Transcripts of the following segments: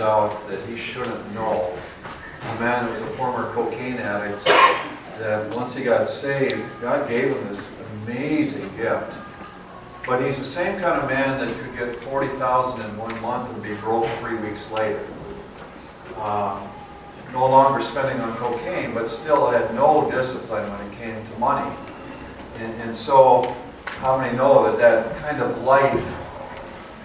out that he shouldn't know. A man that was a former cocaine addict, that once he got saved, God gave him this amazing gift. But he's the same kind of man that could get 40,000 in one month and be broke three weeks later. Um, no longer spending on cocaine, but still had no discipline when it came to money. And, and so, how many know that that kind of life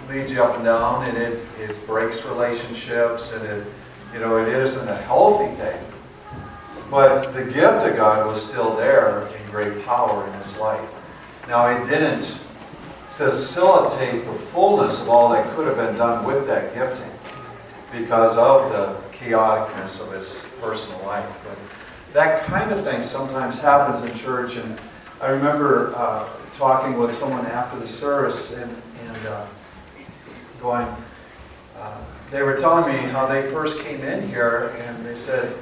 leads you up and down, and it, it breaks relationships, and it, you know, it isn't a healthy thing. But the gift of God was still there in great power in his life. Now, it didn't facilitate the fullness of all that could have been done with that gifting because of the chaoticness of his personal life. But that kind of thing sometimes happens in church. And I remember uh, talking with someone after the service and, and uh, going, uh, they were telling me how they first came in here and they said,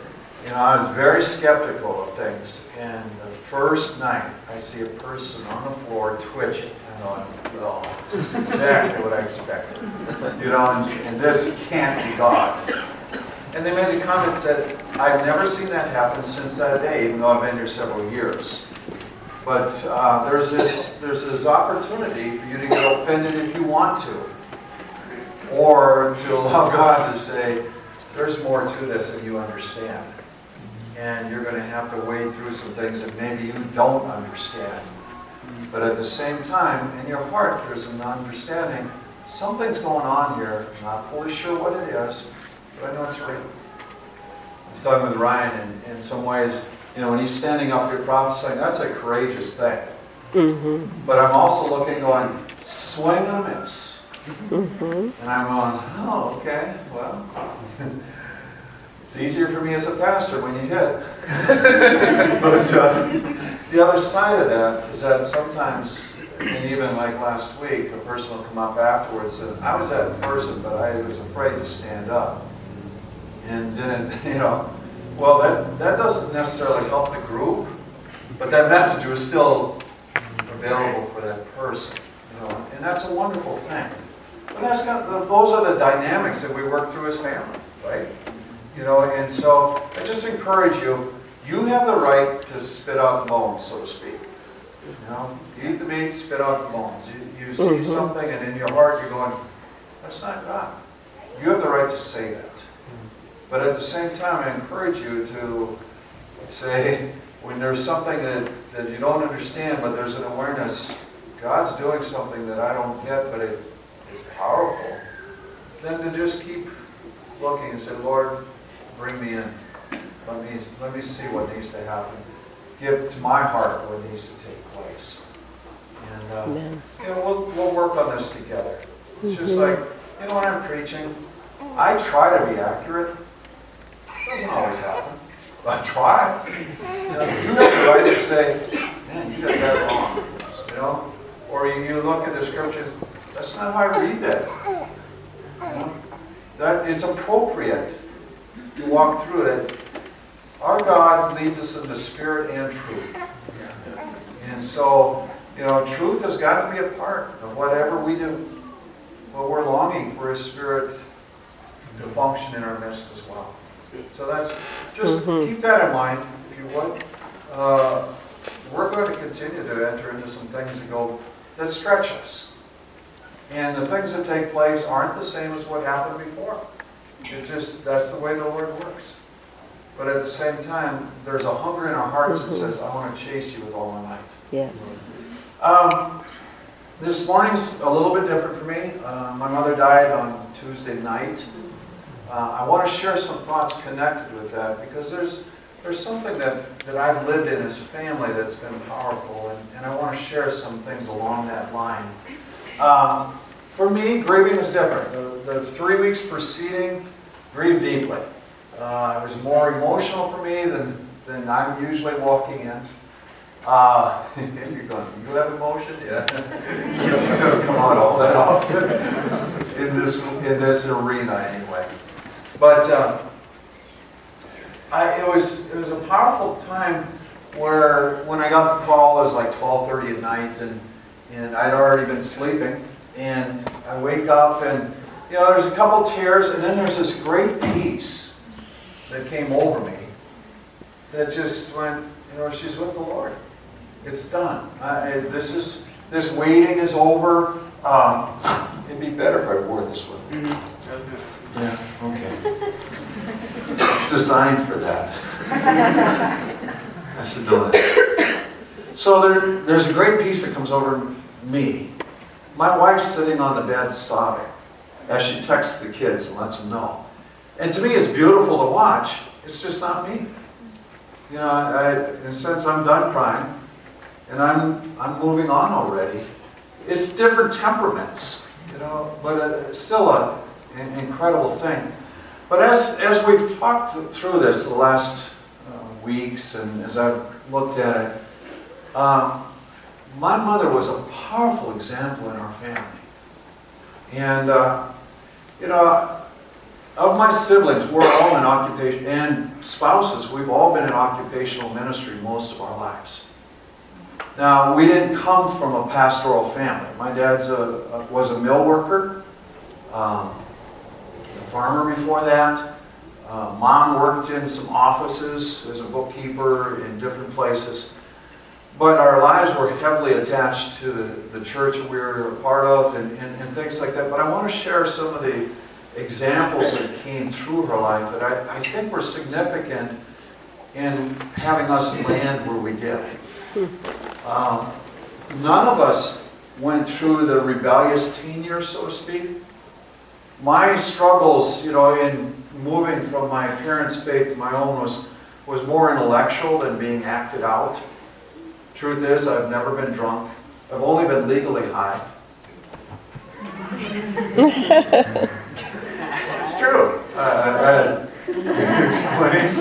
you know, I was very skeptical of things. And the first night I see a person on the floor twitching. And I'm well, this is exactly what I expected. You know, and, and this can't be God. And they made the comment that I've never seen that happen since that day, even though I've been here several years. But uh, there's this there's this opportunity for you to get offended if you want to, or to allow God to say, "There's more to this than you understand," and you're going to have to wade through some things that maybe you don't understand. But at the same time, in your heart, there's an understanding something's going on here. I'm not fully sure what it is, but I know it's real. I was talking with Ryan, and in some ways, you know, when he's standing up here prophesying, that's a courageous thing. Mm-hmm. But I'm also looking, going, swing and a miss. Mm-hmm. And I'm going, oh, okay, well, it's easier for me as a pastor when you hit. but uh, the other side of that is that sometimes, and even like last week, a person will come up afterwards and I was that person, but I was afraid to stand up. And then, you know, well, that, that doesn't necessarily help the group, but that message was still available for that person, you know, and that's a wonderful thing. But that's got, those are the dynamics that we work through as family, right? You know, and so I just encourage you, you have the right to spit out the bones, so to speak. You know, eat the meat, spit out the bones. You, you see Mhm. something and in your heart you're going, that's not God. You have the right to say that. But at the same time, I encourage you to say, when there's something that, that you don't understand, but there's an awareness, God's doing something that I don't get, but it powerful, then to just keep looking and say, Lord, bring me in. Let me, let me see what needs to happen. Give to my heart what needs to take place. And, uh, you know, we'll, we'll work on this together. It's just Mhm. like, you know, when I'm preaching, I try to be accurate. It Doesn't always happen, but I try. You know, you have the right to say, man, you got that wrong, you know? Or you, you look at the scriptures, that's not how I read that. You know? That, it's appropriate to walk through it. Our God leads us in the spirit and truth. And so, you know, truth has got to be a part of whatever we do. But we're longing for His Spirit to function in our midst as well. So that's, just Mhm. keep that in mind, if you would. Uh, we're going to continue to enter into some things that go, that stretch us. And the things that take place aren't the same as what happened before. It just, that's the way the Lord works. But at the same time, there's a hunger in our hearts that says, I want to chase you with all my might. Yes. Um, this morning's a little bit different for me. Uh, my mother died on Tuesday night. Uh, I want to share some thoughts connected with that because there's there's something that, that I've lived in as a family that's been powerful, and, and I want to share some things along that line. Um, for me, grieving was different. The, the three weeks preceding, grieved deeply. Uh, it was more emotional for me than, than I'm usually walking in. Uh, you're going, you have emotion? Yeah. Yes, don't come on all that often in this, in this arena anyway. But uh, I, it, was, it was a powerful time where when I got the call, it was like 12.30 at night and, and I'd already been sleeping. And I wake up and, you know, there's a couple tears, and then there's this great peace that came over me that just went, you know, she's with the Lord. It's done. I, this is this waiting is over. Um, it'd be better if I wore this one. Yeah. Okay. it's designed for that. I should know that. So there, there's a great peace that comes over me. My wife's sitting on the bed sobbing as she texts the kids and lets them know. And to me, it's beautiful to watch. It's just not me. You know, I, in a sense, I'm done crying, and I'm I'm moving on already. It's different temperaments, you know, but uh, it's still a, an incredible thing. But as as we've talked through this the last uh, weeks, and as I've looked at it, um, my mother was a powerful example in our family, and uh, you know. Of my siblings, we're all in occupation, and spouses, we've all been in occupational ministry most of our lives. Now, we didn't come from a pastoral family. My dad's a, was a mill worker, um, a farmer before that. Uh, Mom worked in some offices as a bookkeeper in different places. But our lives were heavily attached to the, the church we were a part of and, and, and things like that. But I want to share some of the examples that came through her life that I, I think were significant in having us land where we did. Um, none of us went through the rebellious teen years, so to speak. My struggles, you know, in moving from my parents' faith to my own was, was more intellectual than being acted out. Truth is, I've never been drunk. I've only been legally high. It's true. Uh, I, explain.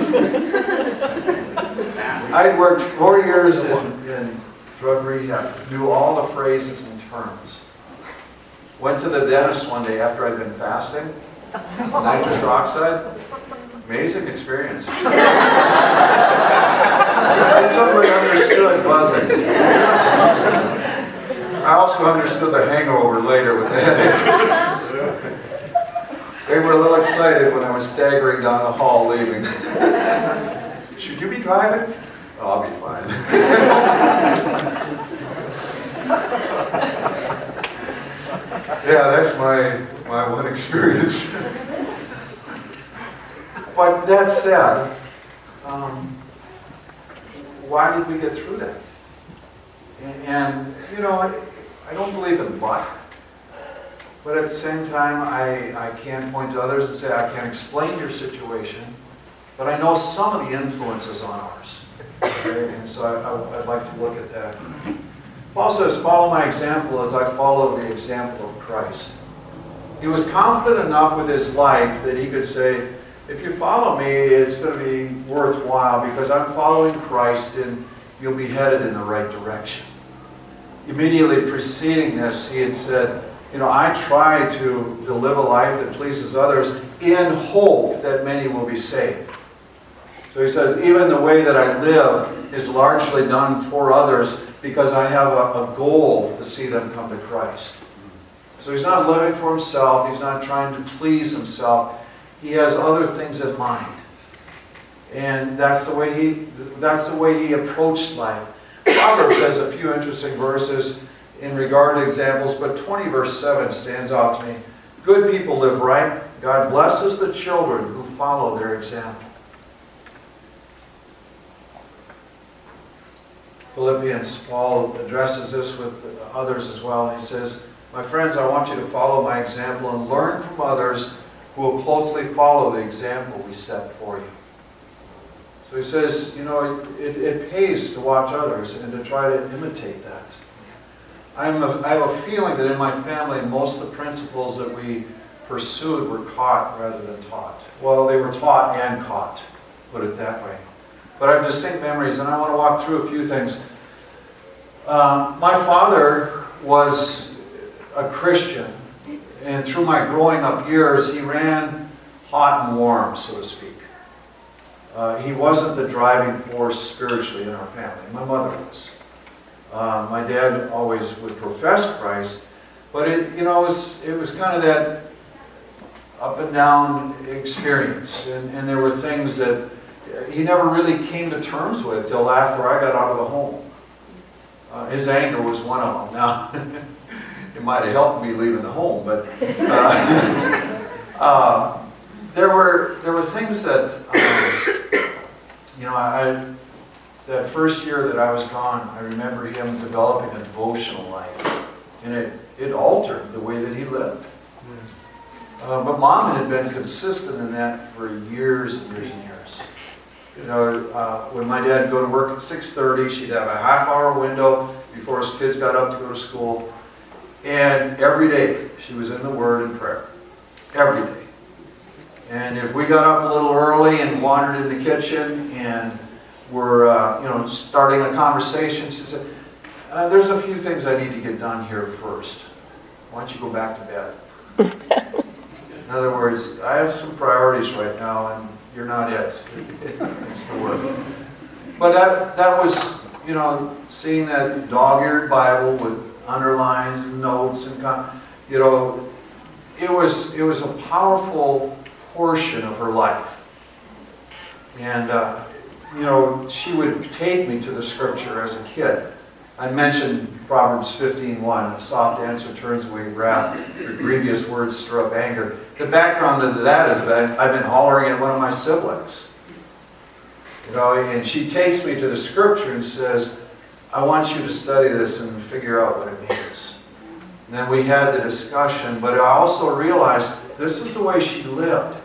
I worked four years in, in drug rehab, knew all the phrases and terms. Went to the dentist one day after I'd been fasting, nitrous oxide. Amazing experience. I suddenly understood buzzing. I also understood the hangover later with the headache. They were a little excited when I was staggering down the hall leaving. Should you be driving? Oh, I'll be fine. yeah, that's my, my one experience. but that said, um, why did we get through that? And, and you know, I, I don't believe in luck. But at the same time, I, I can point to others and say, I can't explain your situation, but I know some of the influences on ours. Okay? And so I, I, I'd like to look at that. Paul says, follow my example as I follow the example of Christ. He was confident enough with his life that he could say, if you follow me, it's going to be worthwhile because I'm following Christ and you'll be headed in the right direction. Immediately preceding this, he had said, you know, I try to, to live a life that pleases others in hope that many will be saved. So he says, even the way that I live is largely done for others because I have a, a goal to see them come to Christ. So he's not living for himself, he's not trying to please himself. He has other things in mind. And that's the way he that's the way he approached life. Proverbs has a few interesting verses in regard to examples, but 20 verse 7 stands out to me. Good people live right. God blesses the children who follow their example. Philippians, Paul addresses this with others as well. He says, My friends, I want you to follow my example and learn from others who will closely follow the example we set for you. So he says, you know, it, it pays to watch others and to try to imitate that. I'm a, I have a feeling that in my family, most of the principles that we pursued were caught rather than taught. Well, they were taught and caught, put it that way. But I have distinct memories, and I want to walk through a few things. Um, my father was a Christian, and through my growing up years, he ran hot and warm, so to speak. Uh, he wasn't the driving force spiritually in our family. My mother was. Uh, my dad always would profess Christ, but it, you know, it was, it was kind of that up and down experience, and, and there were things that he never really came to terms with till after I got out of the home. Uh, his anger was one of them. Now, it might have helped me leaving the home, but uh, uh, there were there were things that um, you know I that first year that I was gone, I remember him developing a devotional life, and it it altered the way that he lived. Uh, but mom had been consistent in that for years and years and years. You know, uh, when my dad would go to work at 6:30, she'd have a half hour window before his kids got up to go to school. And every day she was in the Word and prayer. Every day. And if we got up a little early and wandered in the kitchen and were, uh, you know, starting a conversation, she said, uh, "There's a few things I need to get done here first. Why don't you go back to bed?" In other words, I have some priorities right now, and you're not it. It's the Word. But that, that was, you know, seeing that dog-eared Bible with underlines and notes and, con- you know, it was, it was a powerful portion of her life. And, uh, you know, she would take me to the scripture as a kid. I mentioned Proverbs 15:1, a soft answer turns away wrath, grievous words stir up anger. The background of that is that I've been hollering at one of my siblings. You know, and she takes me to the scripture and says, I want you to study this and figure out what it means. And then we had the discussion, but I also realized this is the way she lived.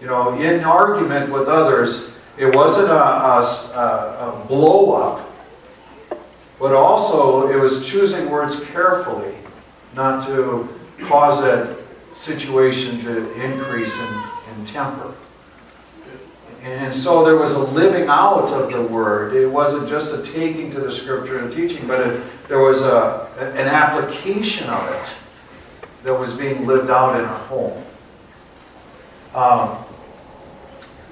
You know, in argument with others, it wasn't a, a, a blow up, but also it was choosing words carefully, not to cause that situation to increase in, in temper. And so there was a living out of the word. It wasn't just a taking to the scripture and teaching, but it, there was a, an application of it that was being lived out in our home. Um,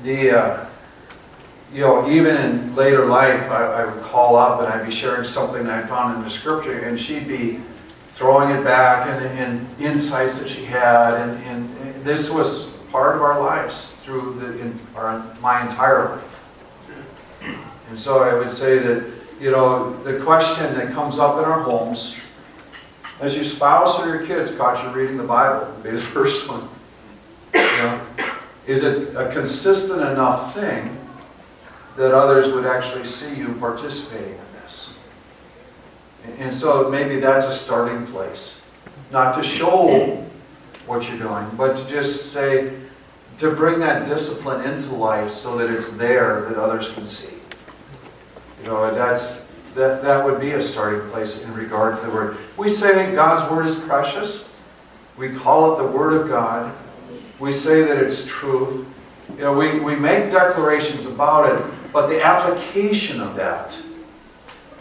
the, uh, you know, even in later life, I, I would call up and I'd be sharing something that I found in the scripture, and she'd be throwing it back and, and insights that she had, and, and, and this was part of our lives through the, in our, my entire life. And so I would say that, you know, the question that comes up in our homes, as your spouse or your kids caught you reading the Bible, be the first one. You know, is it a consistent enough thing that others would actually see you participating in this? And so maybe that's a starting place. Not to show what you're doing, but to just say, to bring that discipline into life so that it's there that others can see. You know, that's that that would be a starting place in regard to the word. We say God's word is precious. We call it the word of God. We say that it's truth. You know, we, we make declarations about it, but the application of that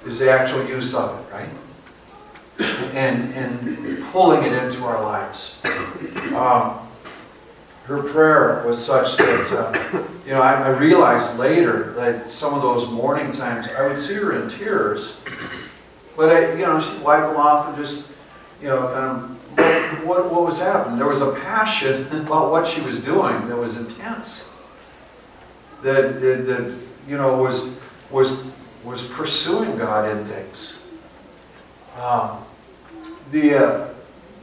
is the actual use of it, right? And, and pulling it into our lives. Um, her prayer was such that, uh, you know, I, I, realized later that some of those morning times, I would see her in tears, but I, you know, she'd wipe them off and just, you know, what, what, what was happening? There was a passion about what she was doing that was intense. That, that, that you know, was, was, was pursuing God in things. Um, the, uh,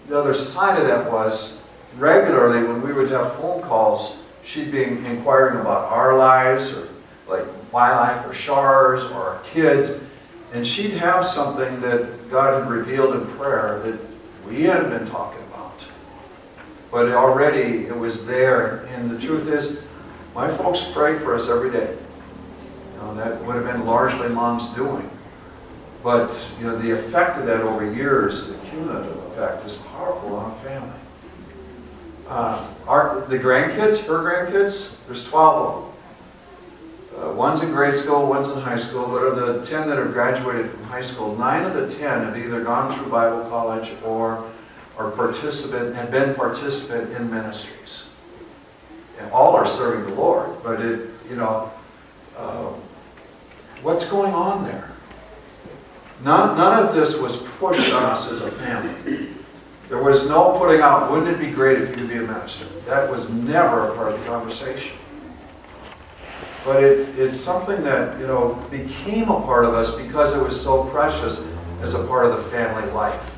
the other side of that was regularly when we would have phone calls, she'd be inquiring about our lives or like my life or Shar's or our kids. And she'd have something that God had revealed in prayer that we hadn't been talking about. But already it was there. And the truth is, my folks prayed for us every day. You know, that would have been largely mom's doing. But you know, the effect of that over years, the cumulative effect, is powerful on a family. Uh, our, the grandkids, her grandkids, there's 12 of them. Uh, one's in grade school, one's in high school, but of the 10 that have graduated from high school, nine of the 10 have either gone through Bible college or are participant, have been participant in ministries. And all are serving the Lord, but it, you know, uh, what's going on there? None, none of this was pushed on us as a family. There was no putting out, wouldn't it be great if you could be a minister? That was never a part of the conversation. But it, it's something that, you know, became a part of us because it was so precious as a part of the family life.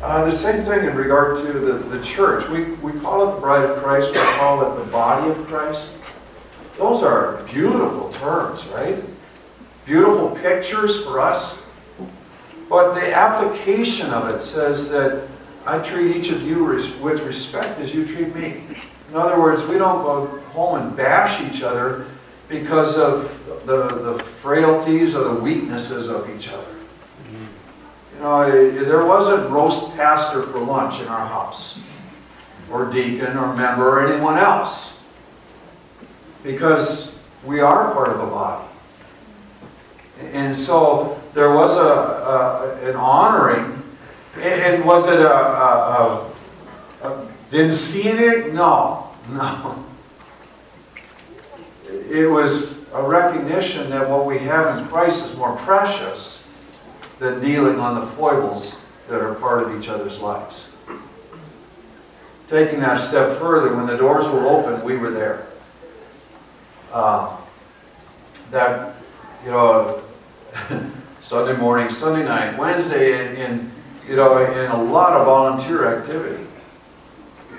Uh, the same thing in regard to the, the church. We, we call it the bride of Christ, we call it the body of Christ. Those are beautiful terms, right? Beautiful pictures for us. But the application of it says that I treat each of you res- with respect as you treat me. In other words, we don't go home and bash each other because of the, the frailties or the weaknesses of each other. You know, there wasn't roast pastor for lunch in our house, or deacon, or member, or anyone else. Because we are part of a body. And so there was a, a an honoring, and, and was it a, a, a, a didn't see it? No, no. It was a recognition that what we have in Christ is more precious than dealing on the foibles that are part of each other's lives. Taking that step further, when the doors were open, we were there. Uh, that, you know, Sunday morning, Sunday night, Wednesday, in, you know, in a lot of volunteer activity.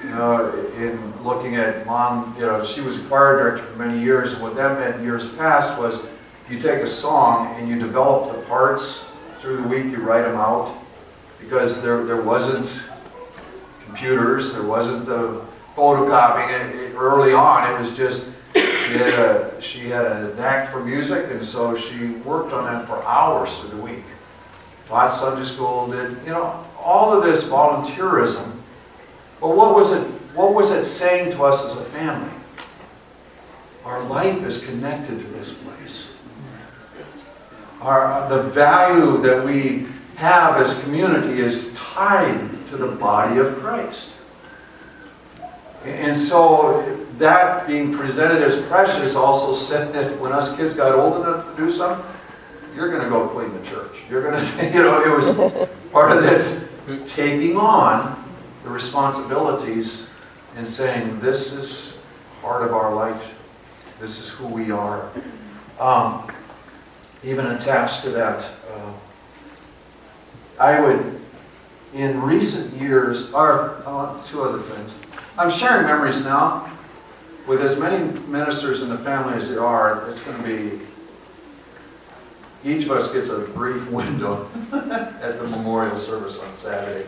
You know, in looking at mom, you know, she was a choir director for many years, and what that meant in years past was you take a song and you develop the parts through the week, you write them out, because there, there wasn't computers, there wasn't the photocopying. It- it- Early on, it was just, she had a, she had a knack for music, and so she worked on that for hours through the week. Taught Sunday school, did, you know, all of this volunteerism. But what was it, what was it saying to us as a family? Our life is connected to this place. Our, the value that we have as community is tied to the body of Christ. And so that being presented as precious also said that when us kids got old enough to do something, you're going to go clean the church. You're going to, you know, it was part of this taking on the responsibilities and saying, this is part of our life. This is who we are. Um, even attached to that, uh, I would, in recent years, or uh, two other things. I'm sharing memories now. With as many ministers in the family as there are, it's going to be, each of us gets a brief window at the memorial service on Saturday.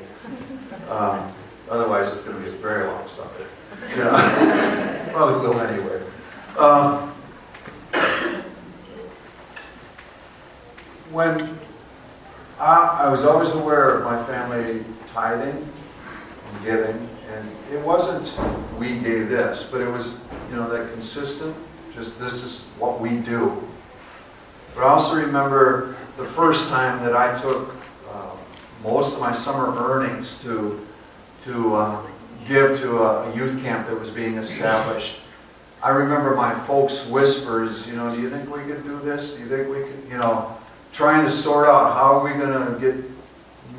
Um, Otherwise, it's going to be a very long Sunday. Yeah. Probably will anyway. Um, When, I, I was always aware of my family tithing and giving, and it wasn't, we gave this, but it was, you know, that consistent, just this is what we do. But I also remember the first time that I took uh, most of my summer earnings to, to uh, give to a youth camp that was being established. I remember my folks' whispers, you know, do you think we could do this? Do you think we could, you know, trying to sort out how are we going to get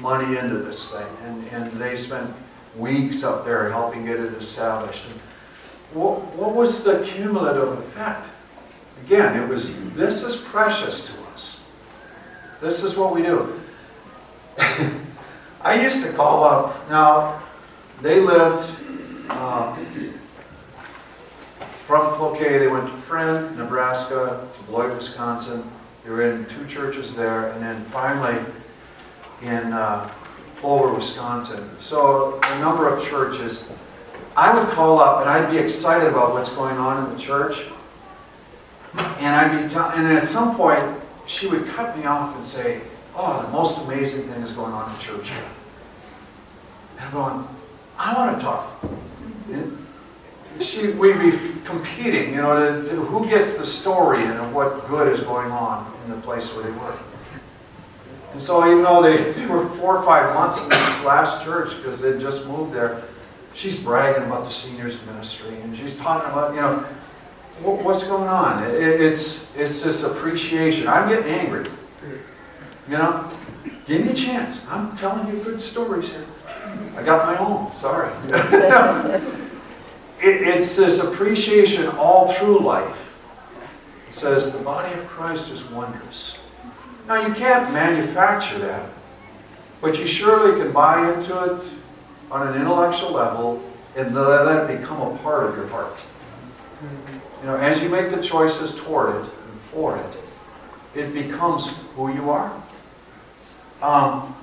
money into this thing. And, and they spent weeks up there helping get it established. And what, what was the cumulative effect? Again, it was this is precious to us. This is what we do. I used to call up, now, they lived uh, from Cloquet, they went to Friend, Nebraska, to Beloit, Wisconsin. They were in two churches there, and then finally in uh, Wisconsin. So a number of churches. I would call up and I'd be excited about what's going on in the church. And I'd be tell- and at some point she would cut me off and say, "Oh, the most amazing thing is going on in church here." And I'm going, "I want to talk." And she, we'd be competing, you know, to, to who gets the story and what good is going on in the place where they work. And so even though they were four or five months in this last church because they'd just moved there, she's bragging about the seniors ministry and she's talking about, you know, what, what's going on. It, it's, it's this appreciation. I'm getting angry. You know, give me a chance. I'm telling you good stories here. I got my own, sorry. It, it's this appreciation all through life. It says the body of Christ is wondrous. Now, you can't manufacture that, but you surely can buy into it on an intellectual level and let that become a part of your heart. You know, as you make the choices toward it and for it, it becomes who you are. Um,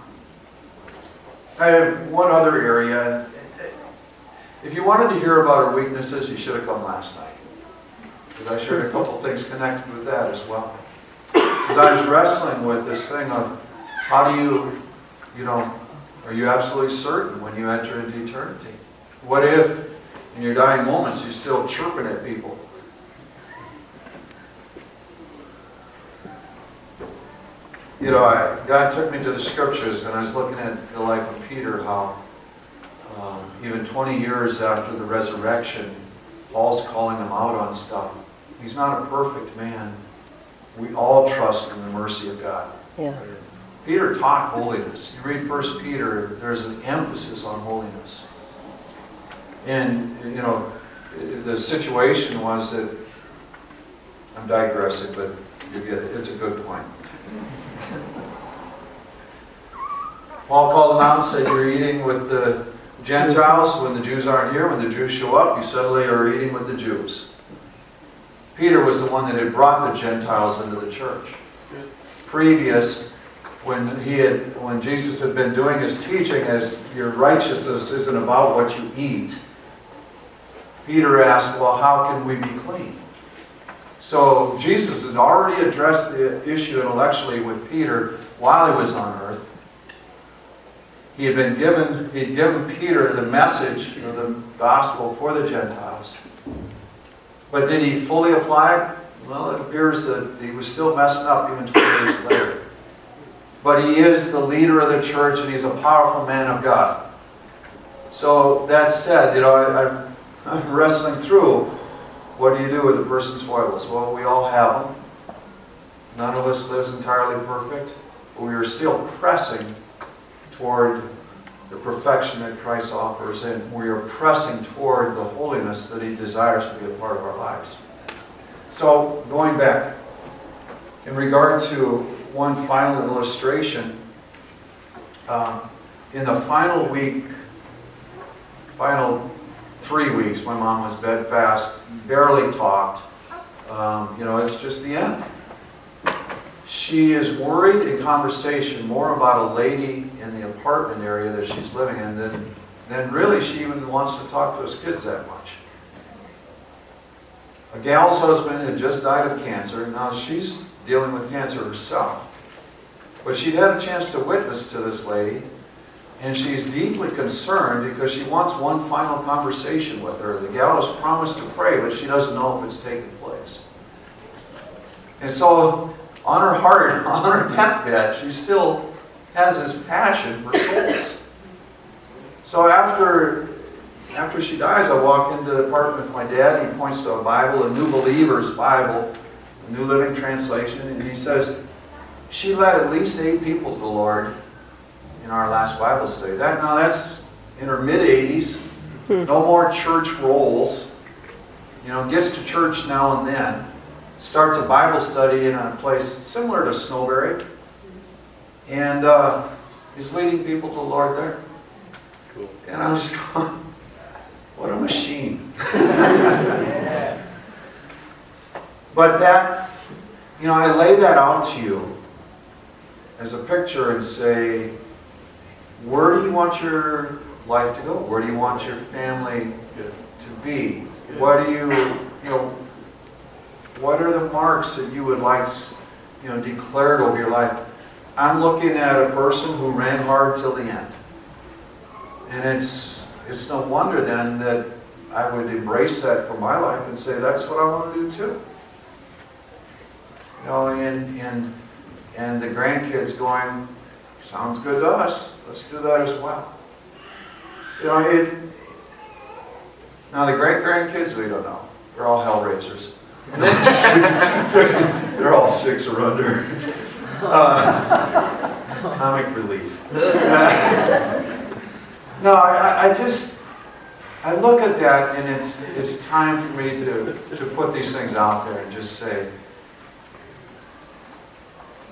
I have one other area. If you wanted to hear about our weaknesses, you should have come last night. Because I shared a couple things connected with that as well. Because I was wrestling with this thing of how do you, you know, are you absolutely certain when you enter into eternity? What if in your dying moments you're still chirping at people? You know, I, God took me to the scriptures and I was looking at the life of Peter, how um, even 20 years after the resurrection, Paul's calling him out on stuff. He's not a perfect man. We all trust in the mercy of God. Yeah. Peter taught holiness. You read First Peter, there's an emphasis on holiness. And, you know, the situation was that, I'm digressing, but you get it. It's a good point. Paul called them out and said, You're eating with the Gentiles when the Jews aren't here. When the Jews show up, you suddenly are eating with the Jews. Peter was the one that had brought the Gentiles into the church. Previous, when he had, when Jesus had been doing his teaching, as your righteousness isn't about what you eat, Peter asked, Well, how can we be clean? So Jesus had already addressed the issue intellectually with Peter while he was on earth. He had been given, he had given Peter the message of the gospel for the Gentiles. But did he fully apply it? Well, it appears that he was still messing up even 20 years later. But he is the leader of the church and he's a powerful man of God. So that said, you know, I, I'm wrestling through what do you do with a person's foibles? Well, we all have them. None of us lives entirely perfect, but we are still pressing toward the perfection that Christ offers, and we are pressing toward the holiness that He desires to be a part of our lives. So, going back, in regard to one final illustration, uh, in the final week, final three weeks, my mom was bedfast, barely talked. Um, you know, it's just the end. She is worried in conversation more about a lady in the apartment area that she's living in than, than really she even wants to talk to us kids that much. A gal's husband had just died of cancer. Now she's dealing with cancer herself. But she'd had a chance to witness to this lady, and she's deeply concerned because she wants one final conversation with her. The gal has promised to pray, but she doesn't know if it's taking place. And so on her heart, on her deathbed, she still has this passion for souls. So after, after she dies, I walk into the apartment with my dad. He points to a Bible, a New Believer's Bible, a New Living Translation, and he says, she led at least eight people to the Lord in our last Bible study. That now that's in her mid 80s. No more church roles. You know, gets to church now and then starts a Bible study in a place similar to Snowberry, and uh, he's leading people to the Lord there. Cool. And I'm just going, what a machine. but that, you know, I lay that out to you as a picture and say, where do you want your life to go? Where do you want your family to be? What do you, you know, what are the marks that you would like, you know, declared over your life? I'm looking at a person who ran hard till the end. And it's, it's no wonder then that I would embrace that for my life and say, that's what I want to do too. You know, and, and, and the grandkids going, sounds good to us, let's do that as well. You know, it, now the great grandkids, we don't know. They're all hell raisers. They're all six or under. Uh, comic relief. No, I, I- just, I look at that and it's, it's time for me to, to put these things out there and just say,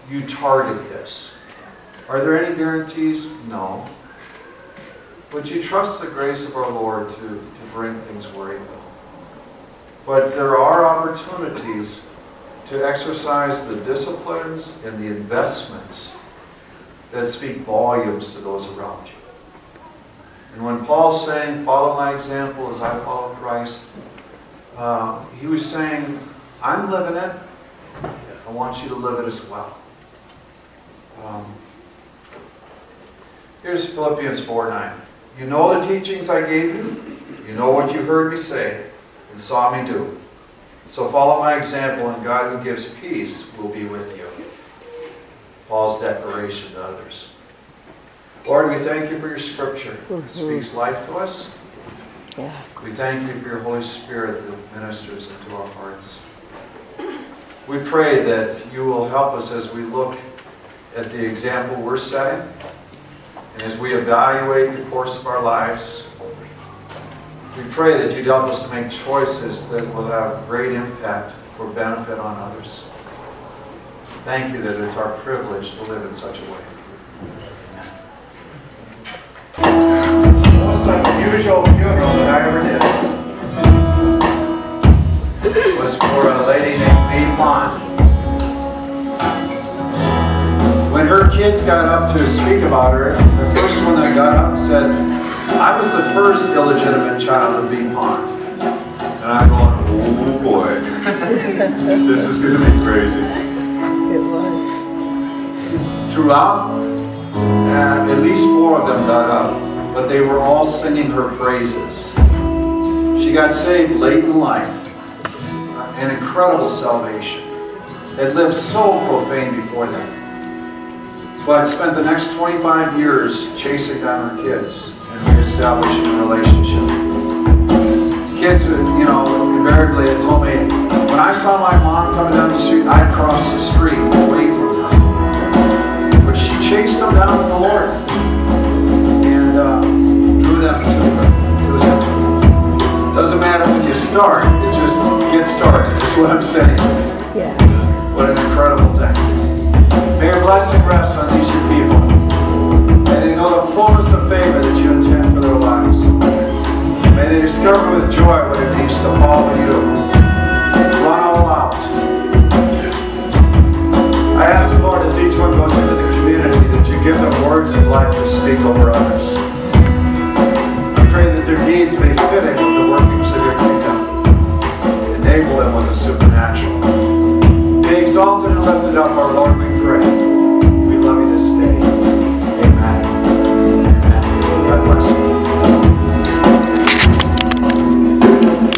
you target this. Are there any guarantees? No. Would you trust the grace of our Lord to, to bring things where He will? But there are opportunities to exercise the disciplines and the investments that speak volumes to those around you. And when Paul's saying, follow my example as I follow Christ, uh, he was saying, I'm living it. I want you to live it as well. Here's Philippians 4 9. You know the teachings I gave you. You know what you heard me say and saw me do. So follow my example, and God who gives peace will be with you. Paul's declaration to others. Lord, we thank you for your scripture. It mm-hmm. speaks life to us. Yeah. We thank you for your Holy Spirit that ministers into our hearts. We pray that you will help us as we look at the example we're setting as we evaluate the course of our lives. We pray that you'd help us to make choices that will have great impact for benefit on others. Thank you that it's our privilege to live in such a way. Amen. Most unusual funeral that I ever did was for a lady named Bee Pond. When her kids got up to speak about her, one that got up said, I was the first illegitimate child to Bee Pond. And I'm going, oh boy, this is going to be crazy. It was. Throughout, and at least four of them got up, but they were all singing her praises. She got saved late in life, an incredible salvation. Had lived so profane before them. I'd spent the next 25 years chasing down her kids and reestablishing a relationship. Kids, you know, invariably had told me, when I saw my mom coming down the street, I'd cross the street away from her. But she chased them down to the Lord and uh, drew them to, to Him. Doesn't matter when you start, it just get started, is what I'm saying. Yeah. What an incredible thing. May your blessing rests on these your people. May they know the fullness of favor that you intend for their lives. May they discover with joy what it means to follow you. Run all out. I ask the Lord as each one goes into the community that you give them words of life to speak over others. I pray that their deeds may fit in with the workings of your kingdom. Enable them with the supernatural.